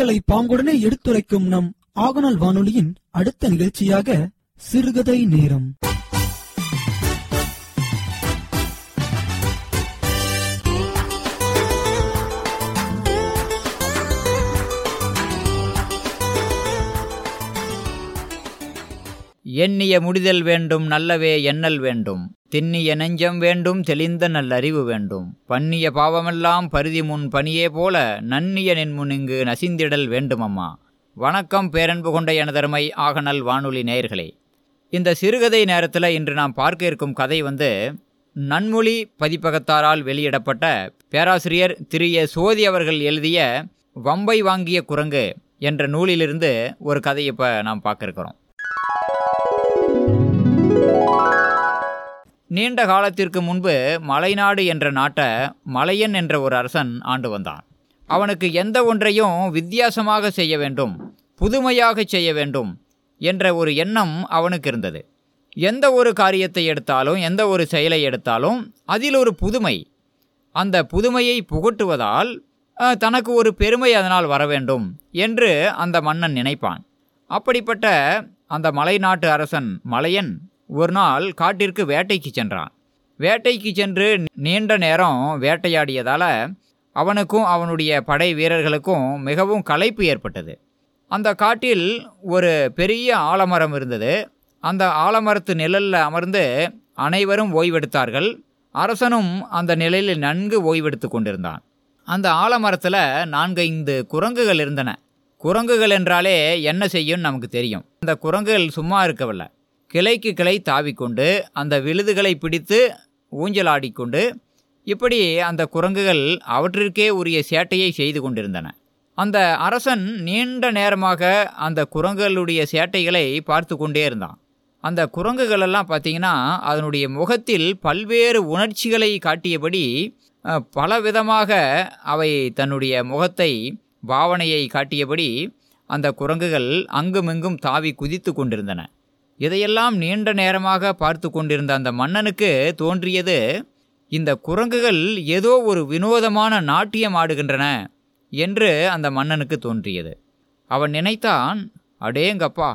உங்களை பாங்குடனே எடுத்துரைக்கும் நம் ஆகநாள் வானொலியின் அடுத்த நிகழ்ச்சியாக சிறுகதை நேரம். எண்ணிய முடிதல் வேண்டும் நல்லவே எண்ணல் வேண்டும். திண்ணிய நெஞ்சம் வேண்டும் தெளிந்த நல்லறிவு வேண்டும். பண்ணிய பாவமெல்லாம் பருதி முன் பணியே போல நன்னிய நின்முன் இங்கு நசிந்திடல் வேண்டுமம்மா. வணக்கம் பேரன்பு கொண்ட எனதருமை ஆகநல் வானொலி நேயர்களே. இந்த சிறுகதை நேரத்தில் இன்று நாம் பார்க்க இருக்கும் கதை வந்து நன்மொழி பதிப்பகத்தாரால் வெளியிடப்பட்ட பேராசிரியர் திரு. ஏ. சோதி அவர்கள் எழுதிய வம்பை வாங்கிய குரங்கு என்ற நூலிலிருந்து ஒரு கதையை இப்போ நாம் பார்க்க இருக்கிறோம். நீண்ட காலத்திற்கு முன்பு மலைநாடு என்ற நாட்டை மலையன் என்ற ஒரு அரசன் ஆண்டு வந்தான். அவனுக்கு எந்த ஒன்றையும் வித்தியாசமாக செய்ய வேண்டும் புதுமையாக செய்ய வேண்டும் என்ற ஒரு எண்ணம் அவனுக்கு இருந்தது. எந்த ஒரு காரியத்தை எடுத்தாலும் எந்த ஒரு செயலை எடுத்தாலும் அதில் ஒரு புதுமை. அந்த புதுமையை புகட்டுவதால் தனக்கு ஒரு பெருமை அதனால் வர வேண்டும் என்று அந்த மன்னன் நினைப்பான். அப்படிப்பட்ட அந்த மலைநாட்டு அரசன் மலையன் ஒரு நாள் காட்டிற்கு வேட்டைக்கு சென்றான். வேட்டைக்கு சென்று நீண்ட நேரம் வேட்டையாடியதால் அவனுக்கும் அவனுடைய படை வீரர்களுக்கும் மிகவும் களைப்பு ஏற்பட்டது. அந்த காட்டில் ஒரு பெரிய ஆலமரம் இருந்தது. அந்த ஆலமரத்து நிழலில் அமர்ந்து அனைவரும் ஓய்வெடுத்தார்கள். அரசனும் அந்த நிலையில் நன்கு ஓய்வெடுத்து கொண்டிருந்தான். அந்த ஆலமரத்தில் நான்கைந்து குரங்குகள் இருந்தன. குரங்குகள் என்றாலே என்ன செய்யும் நமக்கு தெரியும். அந்த குரங்குகள் சும்மா இருக்கவில்லை. கிளைக்கு கிளை தாவிக்கொண்டு அந்த விழுதுகளை பிடித்து ஊஞ்சலாடிக்கொண்டு இப்படி அந்த குரங்குகள் அவற்றிற்கே உரிய சேட்டையை செய்து கொண்டிருந்தன. அந்த அரசன் நீண்ட நேரமாக அந்த குரங்குகளுடைய சேட்டைகளை பார்த்து கொண்டே இருந்தான். அந்த குரங்குகளெல்லாம் பார்த்தீங்கன்னா அதனுடைய முகத்தில் பல்வேறு உணர்ச்சிகளை காட்டியபடி பலவிதமாக அவை தன்னுடைய முகத்தை பாவனையை காட்டியபடி அந்த குரங்குகள் அங்குமிங்கும் தாவி குதித்து கொண்டிருந்தன. இதையெல்லாம் நீண்ட நேரமாக பார்த்து கொண்டிருந்த அந்த மன்னனுக்கு தோன்றியது இந்த குரங்குகள் ஏதோ ஒரு வினோதமான நாட்டியம் ஆடுகின்றன என்று அந்த மன்னனுக்கு தோன்றியது. அவன் நினைத்தான் அடேங்கப்பா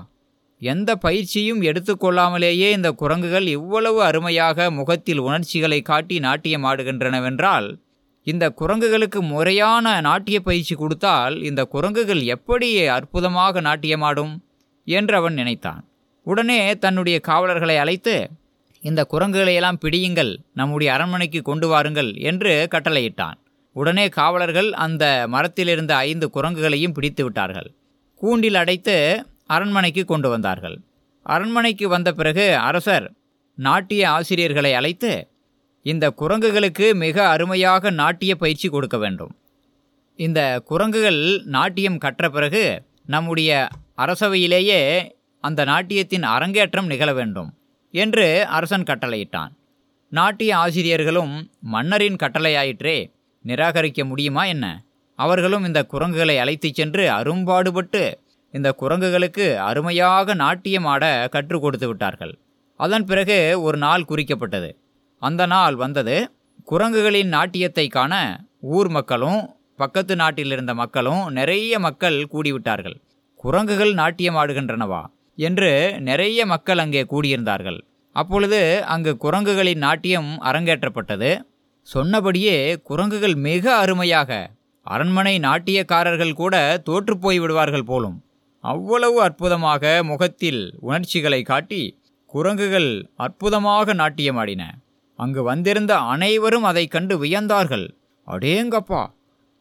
எந்த பயிற்சியும் எடுத்துக்கொள்ளாமலேயே இந்த குரங்குகள் இவ்வளவு அருமையாக முகத்தில் உணர்ச்சிகளை காட்டி நாட்டியம் ஆடுகின்றனவென்றால் இந்த குரங்குகளுக்கு முறையான நாட்டிய பயிற்சி கொடுத்தால் இந்த குரங்குகள் எப்படி அற்புதமாக நாட்டியமாடும் என்று அவன் நினைத்தான். உடனே தன்னுடைய காவலர்களை அழைத்து இந்த குரங்குகளையெல்லாம் பிடியுங்கள் நம்முடைய அரண்மனைக்கு கொண்டு வாருங்கள் என்று கட்டளையிட்டான். உடனே காவலர்கள் அந்த மரத்திலிருந்த ஐந்து குரங்குகளையும் பிடித்து விட்டார்கள். கூண்டில் அடைத்து அரண்மனைக்கு கொண்டு வந்தார்கள். அரண்மனைக்கு வந்த பிறகு அரசர் நாட்டிய ஆசிரியர்களை அழைத்து இந்த குரங்குகளுக்கு மிக அருமையாக நாட்டிய பயிற்சி கொடுக்க வேண்டும். இந்த குரங்குகள் நாட்டியம் கற்ற பிறகு நம்முடைய அரசவையிலேயே அந்த நாட்டியத்தின் அரங்கேற்றம் நிகழ வேண்டும் என்று அரசன் கட்டளையிட்டான். நாட்டிய ஆசிரியர்களும் மன்னரின் கட்டளையாயிற்றே நிராகரிக்க முடியுமா என்ன? அவர்களும் இந்த குரங்குகளை அழைத்துச் சென்று அரும்பாடுபட்டு இந்த குரங்குகளுக்கு அருமையாக நாட்டியமாட கற்றுக் கொடுத்து விட்டார்கள். அதன் பிறகு ஒரு நாள் குறிக்கப்பட்டது. அந்த நாள் வந்தது குரங்குகளின் நாட்டியத்தை காண ஊர் மக்களும் பக்கத்து நாட்டில் இருந்த மக்களும் நிறைய மக்கள் கூடிவிட்டார்கள். குரங்குகள் நாட்டியம் ஆடுகின்றனவா? என்று நிறைய மக்கள் அங்கே கூடியிருந்தார்கள். அப்பொழுது அங்கு குரங்குகளின் நாட்டியம் அரங்கேற்றப்பட்டது. சொன்னபடியே குரங்குகள் மிக அருமையாக அரண்மனை நாட்டியக்காரர்கள் கூட தோற்றுப்போய் விடுவார்கள் போலும். அவ்வளவு அற்புதமாக முகத்தில் உணர்ச்சிகளை காட்டி குரங்குகள் அற்புதமாக நாட்டியமாடின. அங்கு வந்திருந்த அனைவரும் அதைக் கண்டு வியந்தார்கள். அடேங்கப்பா!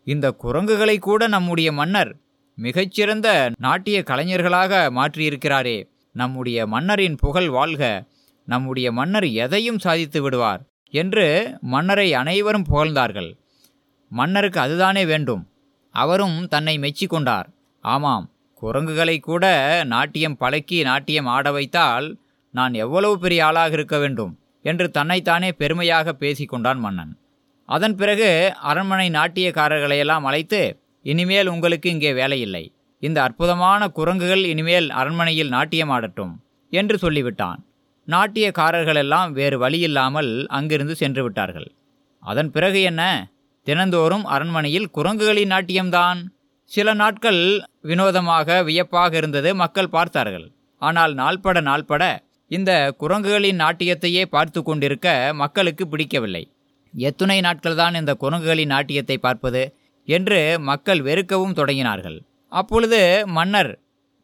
இந்த குரங்குகளை கூட நம்முடைய மன்னர் மிகச்சிறந்த நாட்டிய கலைஞர்களாக மாற்றியிருக்கிறாரே. நம்முடைய மன்னரின் புகழ் வாழ்க. நம்முடைய மன்னர் எதையும் சாதித்து விடுவார் என்று மன்னரை அனைவரும் புகழ்ந்தார்கள். மன்னருக்கு அதுதானே வேண்டும். அவரும் தன்னை மெச்சிக்கொண்டார் ஆமாம் குரங்குகளை கூட நாட்டியம் பழக்கி நாட்டியம் ஆட வைத்தால் நான் எவ்வளவு பெரிய ஆளாக இருக்க வேண்டும் என்று தன்னைத்தானே பெருமையாக பேசிக்கொண்டான் மன்னன். அதன் பிறகு அரண்மனை நாட்டியக்காரர்களையெல்லாம் அழைத்து இனிமேல் உங்களுக்கு இங்கே வேலையில்லை இந்த அற்புதமான குரங்குகள் இனிமேல் அரண்மனையில் நாட்டியமாடட்டும் என்று சொல்லிவிட்டான். நாட்டியக்காரர்கள் எல்லாம் வேறு வழியில்லாமல் அங்கிருந்து சென்று விட்டார்கள். அதன் பிறகு என்ன? தினந்தோறும் அரண்மனையில் குரங்குகளின் நாட்டியம்தான். சில நாட்கள் வினோதமாக வியப்பாக இருந்தது மக்கள் பார்த்தார்கள். ஆனால் நாள்பட நாள்பட இந்த குரங்குகளின் நாட்டியத்தையே பார்த்து கொண்டிருக்க மக்களுக்கு பிடிக்கவில்லை. எத்துணை நாட்கள்தான் இந்த குரங்குகளின் நாட்டியத்தை பார்ப்பது? என்று மக்கள் வெறுக்கவும் தொடங்கினார்கள். அப்பொழுது மன்னர்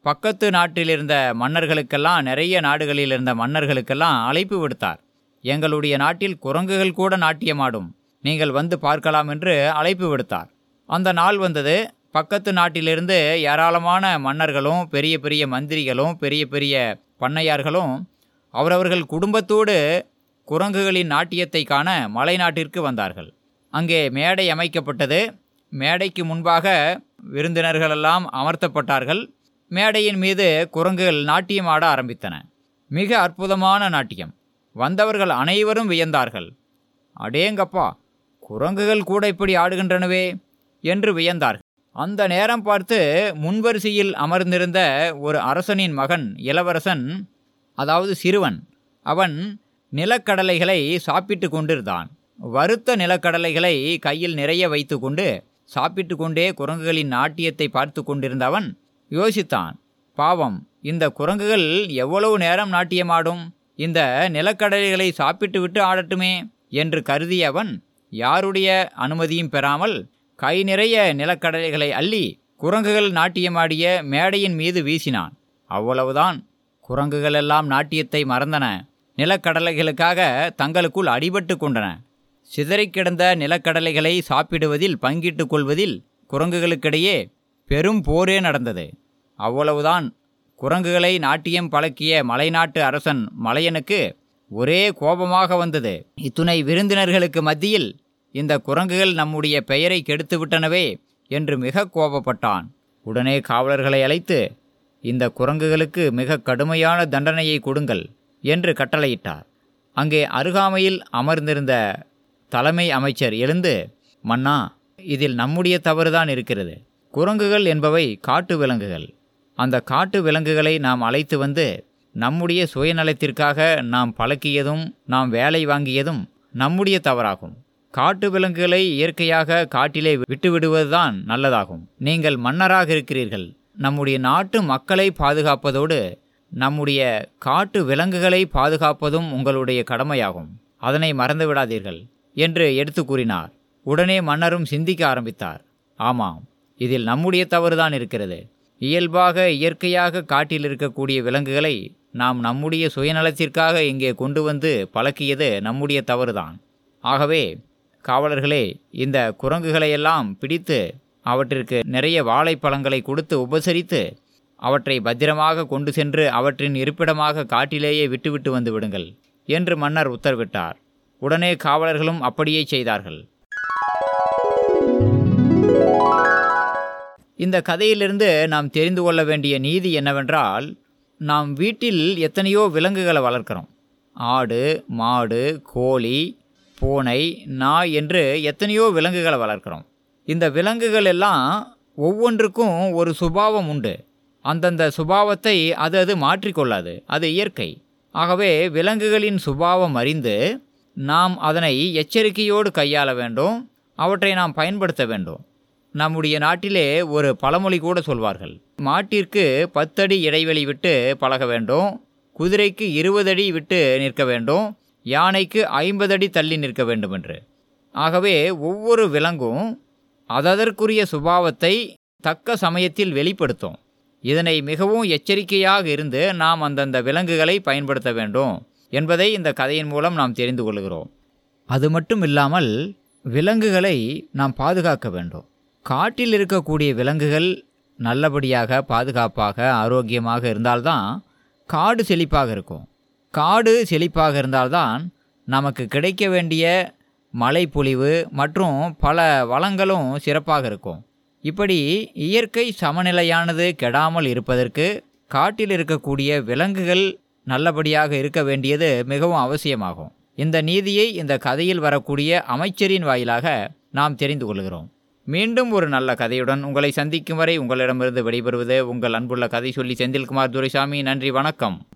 பக்கத்து நாட்டில் இருந்த மன்னர்களுக்கெல்லாம் நிறைய நாடுகளில் இருந்த மன்னர்களுக்கெல்லாம் அழைப்பு விடுத்தார். எங்களுடைய நாட்டில் குரங்குகள் கூட நாட்டியமாடும். நீங்கள் வந்து பார்க்கலாம் என்று அழைப்பு விடுத்தார். அந்த நாள் வந்தது. பக்கத்து நாட்டிலிருந்து ஏராளமான மன்னர்களும் பெரிய பெரிய மந்திரிகளும் பெரிய பெரிய பண்ணையார்களும் அவரவர்கள் குடும்பத்தோடு குரங்குகளின் நாட்டியத்தை காண மலைநாட்டிற்கு வந்தார்கள். அங்கே மேடை அமைக்கப்பட்டது. மேடைக்கு முன்பாக விருந்தினர்களெல்லாம் அமர்த்தப்பட்டார்கள். மேடையின் மீது குரங்குகள் நாட்டியம் ஆட ஆரம்பித்தன. மிக அற்புதமான நாட்டியம். வந்தவர்கள் அனைவரும் வியந்தார்கள். அடேங்கப்பா குரங்குகள் கூட இப்படி ஆடுகின்றனவே என்று வியந்தார்கள். அந்த நேரம் பார்த்து முன்வரிசையில் அமர்ந்திருந்த ஒரு அரசனின் மகன் இளவரசன் அதாவது சிறுவன் அவன் நிலக்கடலைகளை சாப்பிட்டு கொண்டிருந்தான். வறுத்த நிலக்கடலைகளை கையில் நிறைய வைத்துக்கொண்டு சாப்பிட்டு கொண்டே குரங்குகளின் நாட்டியத்தை பார்த்து கொண்டிருந்தவன் யோசித்தான். பாவம் இந்த குரங்குகள் எவ்வளவு நேரம் நாட்டியமாடும்? இந்த நிலக்கடலைகளை சாப்பிட்டு விட்டு ஆடட்டுமே? என்று கருதிய அவன் யாருடைய அனுமதியும் பெறாமல் கை நிறைய நிலக்கடலைகளை அள்ளி குரங்குகள் நாட்டியமாடிய மேடையின் மீது வீசினான். அவ்வளவுதான். குரங்குகளெல்லாம் நாட்டியத்தை மறந்தன. நிலக்கடலைகளுக்காக தங்களுக்குள் அடிபட்டு கொண்டன. சிதறிக்கிடந்த நிலக்கடலைகளை சாப்பிடுவதில் பங்கிட்டுக் கொள்வதில் குரங்குகளுக்கிடையே பெரும் போரே நடந்தது. அவ்வளவுதான். குரங்குகளை நாட்டியம் பழக்கிய மலைநாட்டு அரசன் மலையனுக்கு ஒரே கோபமாக வந்தது. இத்துணை விருந்தினர்களுக்கு மத்தியில் இந்த குரங்குகள் நம்முடைய பெயரை கெடுத்துவிட்டனவே என்று மிக கோபப்பட்டான். உடனே காவலர்களை அழைத்து இந்த குரங்குகளுக்கு மிக கடுமையான தண்டனையை கொடுங்கள் என்று கட்டளையிட்டார். அங்கே அருகாமையில் அமர்ந்திருந்த தலைமை அமைச்சர் எழுந்து மன்னா இதில் நம்முடைய தவறுதான் இருக்கிறது. குரங்குகள் என்பவை காட்டு விலங்குகள். அந்த காட்டு விலங்குகளை நாம் அழைத்து வந்து நம்முடைய சுயநலத்திற்காக நாம் பழக்கியதும் நாம் வேலை வாங்கியதும் நம்முடைய தவறாகும். காட்டு விலங்குகளை இயற்கையாக காட்டிலே விட்டுவிடுவதுதான் நல்லதாகும். நீங்கள் மன்னராக இருக்கிறீர்கள். நம்முடைய நாட்டு மக்களை பாதுகாப்பதோடு நம்முடைய காட்டு விலங்குகளை பாதுகாப்பதும் உங்களுடைய கடமையாகும். அதனை மறந்து விடாதீர்கள் என்று எடுத்து கூறினார் உடனே மன்னரும் சிந்திக்க ஆரம்பித்தார். ஆமாம் இதில் நம்முடைய தவறுதான் இருக்கிறது. இயல்பாக இயற்கையாக காட்டில் இருக்கக்கூடிய விலங்குகளை நாம் நம்முடைய சுயநலத்திற்காக இங்கே கொண்டு வந்து பழக்கியது நம்முடைய தவறுதான். ஆகவே காவலர்களே இந்த குரங்குகளையெல்லாம் பிடித்து அவற்றிற்கு நிறைய வாழைப்பழங்களை கொடுத்து உபசரித்து அவற்றை பத்திரமாக கொண்டு சென்று அவற்றின் இருப்பிடமாக காட்டிலேயே விட்டுவிட்டு வந்து விடுங்கள் என்று மன்னர் உத்தரவிட்டார். உடனே காவலர்களும் அப்படியே செய்தார்கள். இந்த கதையிலிருந்து நாம் தெரிந்து கொள்ள வேண்டிய நீதி என்னவென்றால் நாம் வீட்டில் எத்தனையோ விலங்குகளை வளர்க்கிறோம். ஆடு மாடு கோழி பூனை நாய் என்று எத்தனையோ விலங்குகளை வளர்க்கிறோம். இந்த விலங்குகள் எல்லாம் ஒவ்வொன்றுக்கும் ஒரு சுபாவம் உண்டு. அந்தந்த சுபாவத்தை அது அது மாற்றிக்கொள்ளாது. அது இயற்கை. ஆகவே விலங்குகளின் சுபாவம் அறிந்து நாம் அதனை எச்சரிக்கையோடு கையாள வேண்டும். அவற்றை நாம் பயன்படுத்த வேண்டும். நம்முடைய நாட்டிலே ஒரு பழமொழி கூட சொல்வார்கள். மாட்டிற்கு பத்தடி இடைவெளி விட்டு பழக வேண்டும். குதிரைக்கு இருபது அடி விட்டு நிற்க வேண்டும். யானைக்கு ஐம்பது அடி தள்ளி நிற்க வேண்டும் என்று ஆகவே ஒவ்வொரு விலங்கும் அததற்குரிய சுபாவத்தை தக்க சமயத்தில் வெளிப்படுத்தும். இதனை மிகவும் எச்சரிக்கையாக இருந்து நாம் அந்தந்த விலங்குகளை பயன்படுத்த வேண்டும். என்பதை இந்த கதையின் மூலம் நாம் தெரிந்து கொள்கிறோம். அது மட்டும் இல்லாமல் விலங்குகளை நாம் பாதுகாக்க வேண்டும். காட்டில் இருக்கக்கூடிய விலங்குகள் நல்லபடியாக பாதுகாப்பாக ஆரோக்கியமாக இருந்தால்தான் காடு செழிப்பாக இருக்கும். காடு செழிப்பாக இருந்தால்தான் நமக்கு கிடைக்க வேண்டிய மழை பொழிவு மற்றும் பல வளங்களும் சிறப்பாக இருக்கும். இப்படி இயற்கை சமநிலையானது கெடாமல் இருப்பதற்கு காட்டில் இருக்கக்கூடிய விலங்குகள் நல்லபடியாக இருக்க வேண்டியது மிகவும் அவசியமாகும். இந்த நீதியை இந்த கதையில் வரக்கூடிய அமைச்சரின் வாயிலாக நாம் தெரிந்து கொள்கிறோம். மீண்டும் ஒரு நல்ல கதையுடன் உங்களை சந்திக்கும் வரை உங்களிடமிருந்து விடைபெறுவது உங்கள் அன்புள்ள கதை சொல்லி செந்தில்குமார் துரைசாமி. நன்றி வணக்கம்.